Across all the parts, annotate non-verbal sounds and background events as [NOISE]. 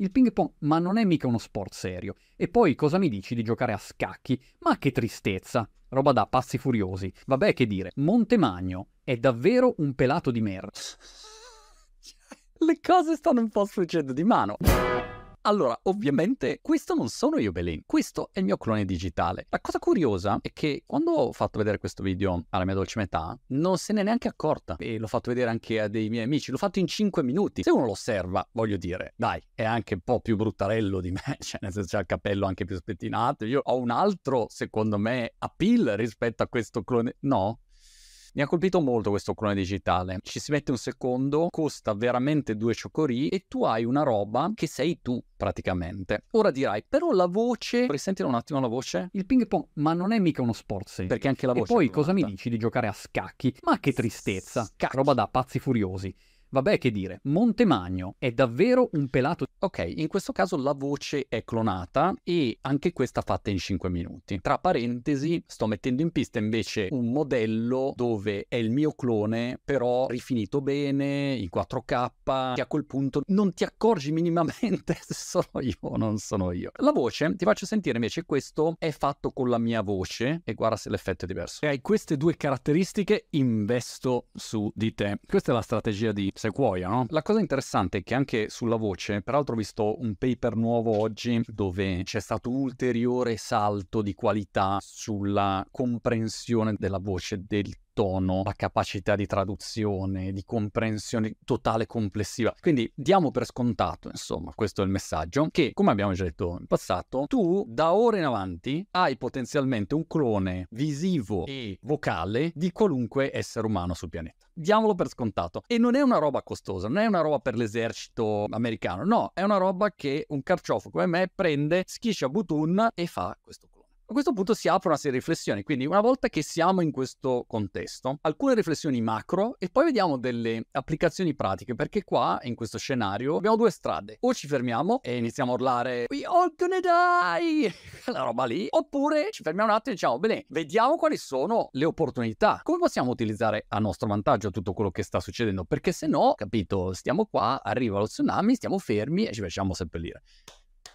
Il ping pong, ma non è mica uno sport serio. E poi cosa mi dici di giocare a scacchi? Ma che tristezza! Roba da pazzi furiosi. Vabbè che dire, Montemagno è davvero un pelato di merda. [LAUGHS] Le cose stanno un po' sfuggendo di mano. Allora, ovviamente, questo non sono io Belin, questo è il mio clone digitale. La cosa curiosa è che quando ho fatto vedere questo video alla mia dolce metà, non se n'è neanche accorta. E l'ho fatto vedere anche a dei miei amici, l'ho fatto in 5 minuti. Se uno lo osserva, voglio dire, dai, è anche un po' più bruttarello di me, [LAUGHS] cioè nel senso c'ha il capello anche più spettinato. Io ho un altro, secondo me, appeal rispetto a questo clone. No, mi ha colpito molto questo clone digitale. Ci si mette un secondo, costa veramente due cioccorì e tu hai una roba che sei tu praticamente. Ora dirai, però la voce, vorrei sentire un attimo la voce? Il ping pong, ma non è mica uno sport serio. Perché anche la voce... E poi cosa mi dici di giocare a scacchi? Ma che tristezza! Scacchi. Roba da pazzi furiosi. Vabbè che dire, Montemagno è davvero un pelato... Ok, in questo caso la voce è clonata e anche questa fatta in 5 minuti. Tra parentesi, sto mettendo in pista invece un modello dove è il mio clone, però rifinito bene, in 4K, che a quel punto non ti accorgi minimamente [LAUGHS] se sono io o non sono io. La voce, ti faccio sentire invece questo è fatto con la mia voce e guarda se l'effetto è diverso. E hai queste due caratteristiche, investo su di te. Questa è la strategia di Sequoia, no? La cosa interessante è che anche sulla voce, peraltro ho visto un paper nuovo oggi dove c'è stato un ulteriore salto di qualità sulla comprensione della voce del tono, la capacità di traduzione, di comprensione totale complessiva. Quindi diamo per scontato, insomma, questo è il messaggio, che come abbiamo già detto in passato, tu da ora in avanti hai potenzialmente un clone visivo e vocale di qualunque essere umano sul pianeta. Diamolo per scontato. E non è una roba costosa, non è una roba per l'esercito americano, no, è una roba che un carciofo come me prende, schiscia Butun e fa questo. A questo punto si apre una serie di riflessioni, quindi una volta che siamo in questo contesto, alcune riflessioni macro e poi vediamo delle applicazioni pratiche, perché qua, in questo scenario, abbiamo due strade. O ci fermiamo e iniziamo a urlare We all gonna die! [LAUGHS] La roba lì. Oppure ci fermiamo un attimo e diciamo, bene, vediamo quali sono le opportunità. Come possiamo utilizzare a nostro vantaggio tutto quello che sta succedendo? Perché se no, capito, stiamo qua, arriva lo tsunami, stiamo fermi e ci facciamo seppellire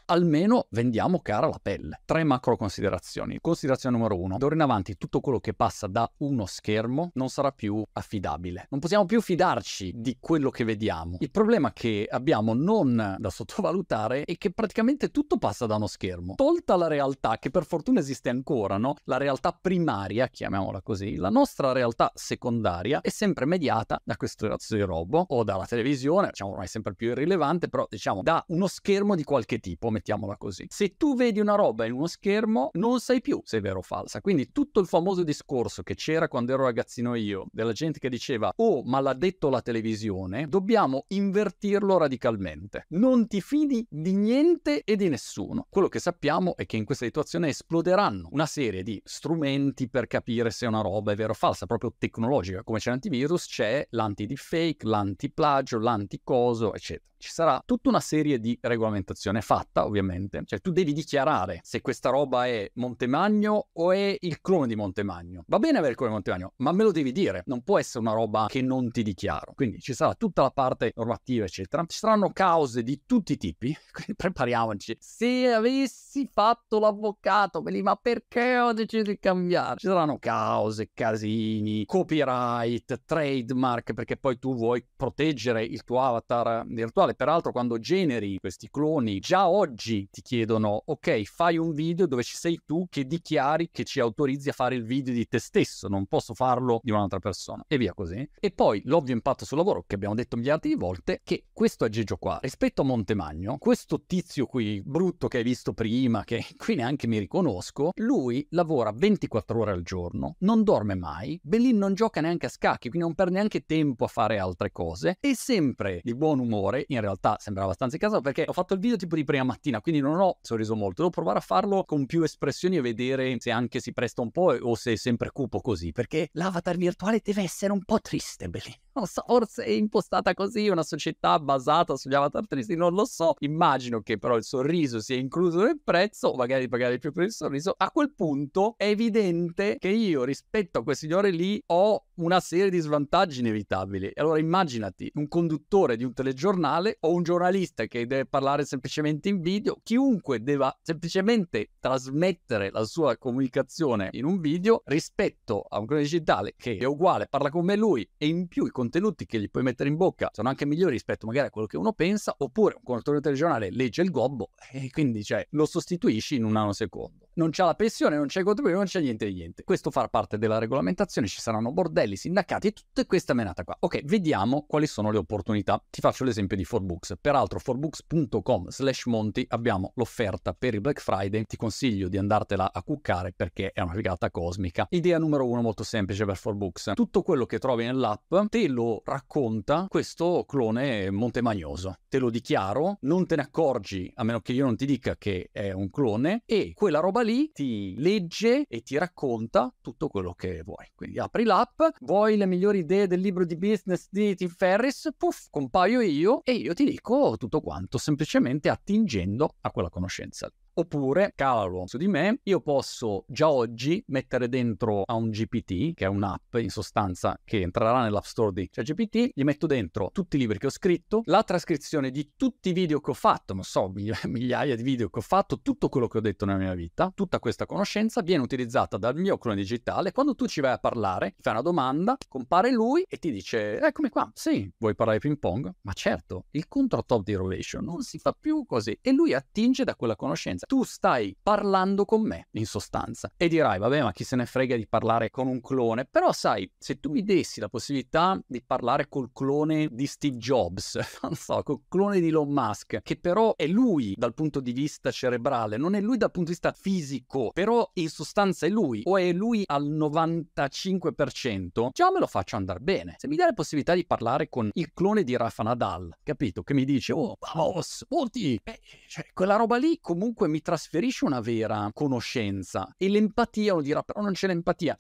almeno vendiamo cara la pelle. Tre macro considerazioni. Considerazione numero uno, d'ora in avanti tutto quello che passa da uno schermo non sarà più affidabile. Non possiamo più fidarci di quello che vediamo. Il problema che abbiamo non da sottovalutare è che praticamente tutto passa da uno schermo. Tolta la realtà, che per fortuna esiste ancora, no? La realtà primaria, chiamiamola così, la nostra realtà secondaria è sempre mediata da questo razzo di robo o dalla televisione, diciamo ormai sempre più irrilevante, però diciamo da uno schermo di qualche tipo mettiamola così. Se tu vedi una roba in uno schermo, non sai più se è vero o falsa. Quindi tutto il famoso discorso che c'era quando ero ragazzino io, della gente che diceva, oh, ma l'ha detto la televisione, dobbiamo invertirlo radicalmente. Non ti fidi di niente e di nessuno. Quello che sappiamo è che in questa situazione esploderanno una serie di strumenti per capire se una roba è vera o falsa, proprio tecnologica. Come c'è l'antivirus, c'è l'anti-deepfake, l'anti-plagio, l'anticoso, eccetera ci sarà tutta una serie di regolamentazione fatta, ovviamente. Cioè, tu devi dichiarare se questa roba è Montemagno o è il clone di Montemagno. Va bene avere il clone di Montemagno, ma me lo devi dire. Non può essere una roba che non ti dichiaro. Quindi ci sarà tutta la parte normativa, eccetera. Ci saranno cause di tutti i tipi, [LAUGHS] quindi prepariamoci. Se avessi fatto l'avvocato, ma perché ho deciso di cambiare? Ci saranno cause, casini, copyright, trademark, perché poi tu vuoi proteggere il tuo avatar virtuale peraltro quando generi questi cloni, già oggi ti chiedono, ok, fai un video dove ci sei tu che dichiari che ci autorizzi a fare il video di te stesso, non posso farlo di un'altra persona. E via così. E poi l'ovvio impatto sul lavoro, che abbiamo detto miliardi di volte, che questo aggeggio qua, rispetto a Montemagno, questo tizio qui, brutto che hai visto prima, che [LAUGHS] qui neanche mi riconosco, lui lavora 24 ore al giorno, non dorme mai, Bellin non gioca neanche a scacchi, quindi non perde neanche tempo a fare altre cose, è sempre di buon umore, in realtà sembra abbastanza caso perché ho fatto il video tipo di prima mattina, quindi non ho sorriso molto. Devo provare a farlo con più espressioni e vedere se anche si presta un po' o se è sempre cupo così, perché l'avatar virtuale deve essere un po' triste, non forse è impostata così una società basata sugli avatar tristi, non lo so. Immagino che però il sorriso sia incluso nel prezzo, o magari pagare più per il sorriso. A quel punto è evidente che io rispetto a quel signore lì ho una serie di svantaggi inevitabili. Allora immaginati un conduttore di un telegiornale o un giornalista che deve parlare semplicemente in video, chiunque deve semplicemente trasmettere la sua comunicazione in un video rispetto a un clone digitale che è uguale, parla come lui e in più i contenuti che gli puoi mettere in bocca sono anche migliori rispetto magari a quello che uno pensa, oppure un conduttore telegiornale legge il gobbo e quindi cioè, lo sostituisci in un nanosecondo non c'è la pensione, non c'è il contributo, non c'è niente di niente. Questo farà parte della regolamentazione, ci saranno bordelli, sindacati e tutta questa menata qua. Ok, vediamo quali sono le opportunità. Ti faccio l'esempio di 4Books. Peraltro 4books.com slash monti abbiamo l'offerta per il Black Friday, ti consiglio di andartela a cuccare perché è una figata cosmica. Idea numero uno molto semplice per 4Books. Tutto quello che trovi nell'app te lo racconta questo clone montemagnoso. Te lo dichiaro, non te ne accorgi a meno che io non ti dica che è un clone e quella roba lì ti legge e ti racconta tutto quello che vuoi. Quindi apri l'app, vuoi le migliori idee del libro di business di Tim Ferris, puff, compaio io e io ti dico tutto quanto, semplicemente attingendo a quella conoscenza. Oppure, calalo su di me, io posso già oggi mettere dentro a un GPT, che è un'app in sostanza che entrerà nell'app store di ChatGPT, gli metto dentro tutti i libri che ho scritto, la trascrizione di tutti i video che ho fatto, non so, [LAUGHS] migliaia di video che ho fatto, tutto quello che ho detto nella mia vita, tutta questa conoscenza viene utilizzata dal mio clone digitale. Quando tu ci vai a parlare, fai una domanda, compare lui e ti dice, eccomi qua, sì, vuoi parlare ping pong? Ma certo, il control top di rovescio non si fa più così e lui attinge da quella conoscenza tu stai parlando con me, in sostanza. E dirai, vabbè, ma chi se ne frega di parlare con un clone? Però sai, se tu mi dessi la possibilità di parlare col clone di Steve Jobs, [LAUGHS] non so, col clone di Elon Musk, che però è lui dal punto di vista cerebrale, non è lui dal punto di vista fisico, però in sostanza è lui, o è lui al 95%, già me lo faccio andare bene. Se mi dai la possibilità di parlare con il clone di Rafa Nadal, capito? Che mi dice, oh, vamos, molti, eh, cioè, quella roba lì comunque mi mi trasferisce una vera conoscenza e l'empatia uno dirà però non c'è l'empatia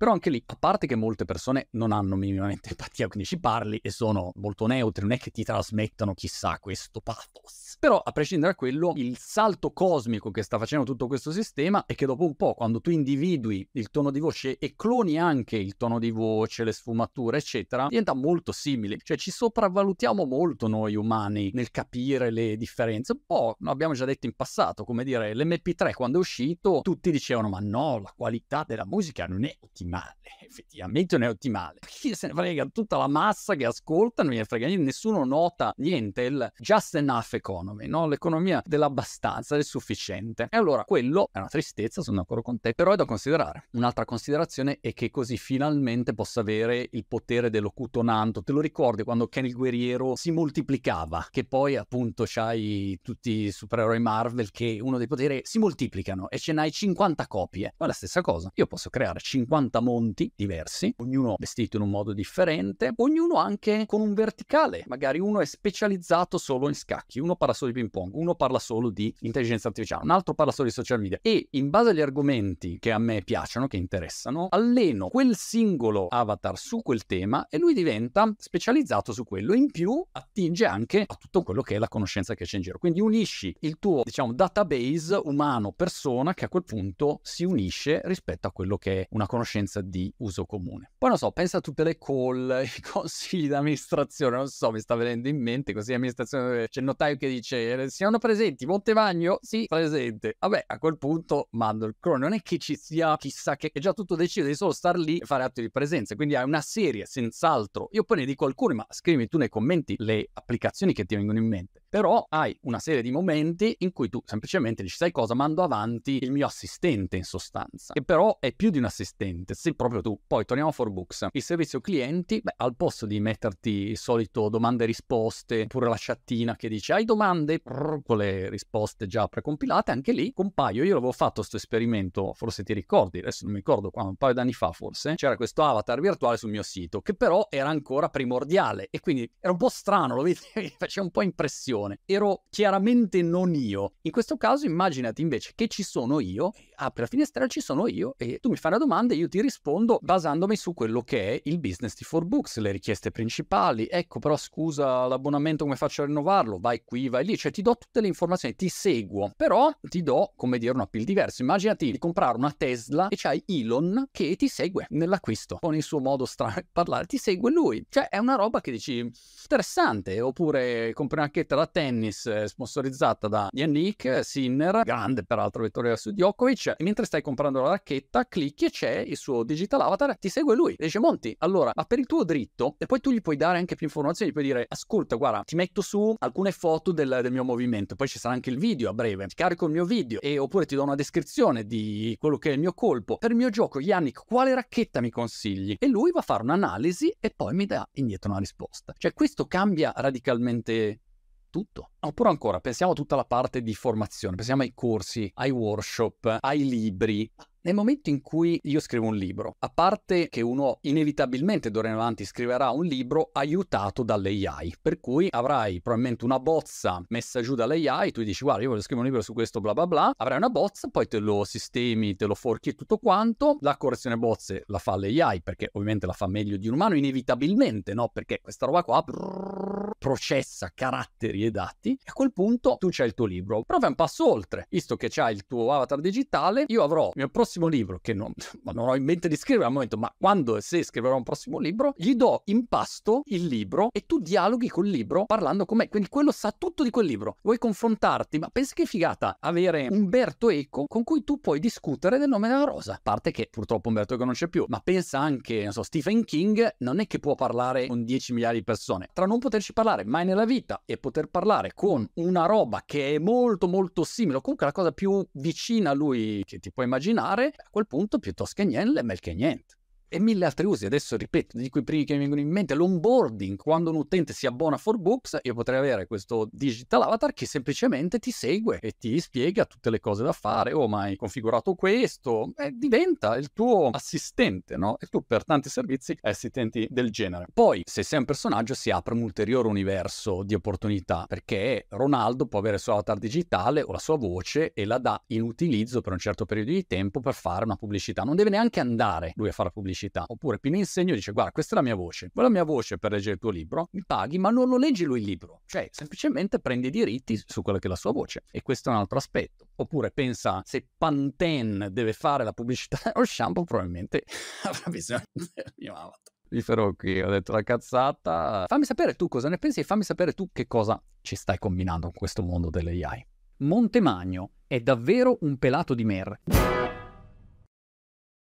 però anche lì, a parte che molte persone non hanno minimamente empatia, quindi ci parli e sono molto neutri, non è che ti trasmettano chissà questo pathos. Però, a prescindere da quello, il salto cosmico che sta facendo tutto questo sistema è che dopo un po', quando tu individui il tono di voce e cloni anche il tono di voce, le sfumature, eccetera, diventa molto simile. Cioè ci sopravvalutiamo molto noi umani nel capire le differenze. Un po', l'abbiamo già detto in passato, come dire, l'MP3 quando è uscito, tutti dicevano ma no, la qualità della musica non è ottimale ottimale, [LAUGHS] effettivamente non è ottimale. Chi se ne frega tutta la massa che ascolta, non gliene frega niente, nessuno nota niente, il just enough economy, no? l'economia dell'abbastanza, del sufficiente. E allora quello è una tristezza, sono d'accordo con te, però è da considerare. Un'altra considerazione è che così finalmente possa avere il potere dell'ocutonanto. Te lo ricordi quando Ken il guerriero si moltiplicava, che poi appunto c'hai tutti i supereroi Marvel che uno dei poteri si moltiplicano e ce n'hai 50 copie. Ma è la stessa cosa. Io posso creare 50 monti diversi, ognuno vestito in un modo differente, ognuno anche con un verticale. Magari uno è specializzato solo in scacchi, uno parla solo di ping pong, uno parla solo di intelligenza artificiale, un altro parla solo di social media. E in base agli argomenti che a me piacciono, che interessano, alleno quel singolo avatar su quel tema e lui diventa specializzato su quello. In più attinge anche a tutto quello che è la conoscenza che c'è in giro. Quindi unisci il tuo, diciamo, database umano-persona che a quel punto si unisce rispetto a quello che è una conoscenza conoscenza di uso comune. Poi non so, pensa a tutte le call, [LAUGHS] i consigli d'amministrazione, non so, mi sta venendo in mente così amministrazione, c'è il notaio che dice siano presenti, Montevagno? Sì, presente. Vabbè, a quel punto mando il crono, non è che ci sia chissà che, è già tutto deciso, devi solo star lì e fare atti di presenza, quindi hai una serie, senz'altro. Io poi ne dico alcune, ma scrivi tu nei commenti le applicazioni che ti vengono in mente. Però hai una serie di momenti in cui tu semplicemente dici, sai cosa, mando avanti il mio assistente in sostanza, che però è più di un assistente, sei proprio tu. Poi torniamo a 4Books. Il servizio clienti, beh, al posto di metterti il solito domande e risposte, oppure la chattina che dice, hai domande? Con le risposte già precompilate, anche lì compaio. Io l'avevo fatto questo esperimento, forse ti ricordi, adesso non mi ricordo quando, un paio d'anni fa forse, c'era questo avatar virtuale sul mio sito, che però era ancora primordiale e quindi era un po' strano, lo vedi, [LAUGHS] faceva un po' impressione descrizione. Ero chiaramente non io. In questo caso immaginati invece che ci sono io, apri la finestra, ci sono io e tu mi fai una domanda e io ti rispondo basandomi su quello che è il business di 4Books, le richieste principali. Ecco, però scusa, l'abbonamento come faccio a rinnovarlo? Vai qui, vai lì, cioè ti do tutte le informazioni, ti seguo, però ti do, come dire, un appeal diverso. Immaginati di comprare una Tesla e c'hai Elon che ti segue nell'acquisto con il suo modo strano di parlare, ti segue lui. Cioè è una roba che dici interessante, oppure compri una racchetta da tennis eh, sponsorizzata da Yannick Sinner, grande peraltro vittoria su Djokovic, e mentre stai comprando la racchetta clicchi e c'è il suo digital avatar, ti segue lui. E dice Monti, allora, ma per il tuo dritto, e poi tu gli puoi dare anche più informazioni, gli puoi dire ascolta, guarda, ti metto su alcune foto del, del mio movimento, poi ci sarà anche il video a breve, ti carico il mio video e oppure ti do una descrizione di quello che è il mio colpo. Per il mio gioco, Yannick, quale racchetta mi consigli? E lui va a fare un'analisi e poi mi dà indietro una risposta. Cioè questo cambia radicalmente tutto. Oppure ancora, pensiamo a tutta la parte di formazione, pensiamo ai corsi, ai workshop, ai libri. Nel momento in cui io scrivo un libro, a parte che uno inevitabilmente d'ora in avanti scriverà un libro aiutato dall'AI, per cui avrai probabilmente una bozza messa giù dall'AI, tu dici guarda io voglio scrivere un libro su questo bla bla bla, avrai una bozza, poi te lo sistemi, te lo forchi e tutto quanto, la correzione bozze la fa l'AI perché ovviamente la fa meglio di un umano, inevitabilmente, no? Perché questa roba qua brrr, processa caratteri e dati e a quel punto tu c'hai il tuo libro. Però fai un passo oltre, visto che c'hai il tuo avatar digitale, io avrò il mio prossimo prossimo libro, che non, [LAUGHS] non, ho in mente di scrivere al momento, ma quando e se scriverò un prossimo libro, gli do in pasto il libro e tu dialoghi col libro parlando con me. Quindi quello sa tutto di quel libro. Vuoi confrontarti, ma pensi che figata avere Umberto Eco con cui tu puoi discutere del nome della rosa. A parte che purtroppo Umberto Eco non c'è più, ma pensa anche, non so, Stephen King non è che può parlare con 10 miliardi di persone. Tra non poterci parlare mai nella vita e poter parlare con una roba che è molto molto simile, comunque la cosa più vicina a lui che ti puoi immaginare, fare, a quel punto piuttosto che niente è meglio che niente e mille altri usi. Adesso ripeto, di quei primi che mi vengono in mente, l'onboarding, quando un utente si abbona a 4Books, io potrei avere questo digital avatar che semplicemente ti segue e ti spiega tutte le cose da fare. Oh, ma hai configurato questo? E diventa il tuo assistente, no? E tu per tanti servizi assistenti del genere. Poi, se sei un personaggio, si apre un ulteriore universo di opportunità, perché Ronaldo può avere il suo avatar digitale o la sua voce e la dà in utilizzo per un certo periodo di tempo per fare una pubblicità. Non deve neanche andare lui a fare pubblicità pubblicità. Oppure Pino Insegno dice guarda questa è la mia voce, quella è la mia voce per leggere il tuo libro, mi paghi ma non lo leggi lui il libro, cioè semplicemente prendi i diritti su quella che è la sua voce e questo è un altro aspetto. Oppure pensa se Pantene deve fare la pubblicità [LAUGHS] dello shampoo probabilmente [LAUGHS] avrà bisogno del mio avatar. Vi farò qui, ho detto la cazzata. Fammi sapere tu cosa ne pensi e fammi sapere tu che cosa ci stai combinando con questo mondo delle AI. Montemagno è davvero un pelato di mer.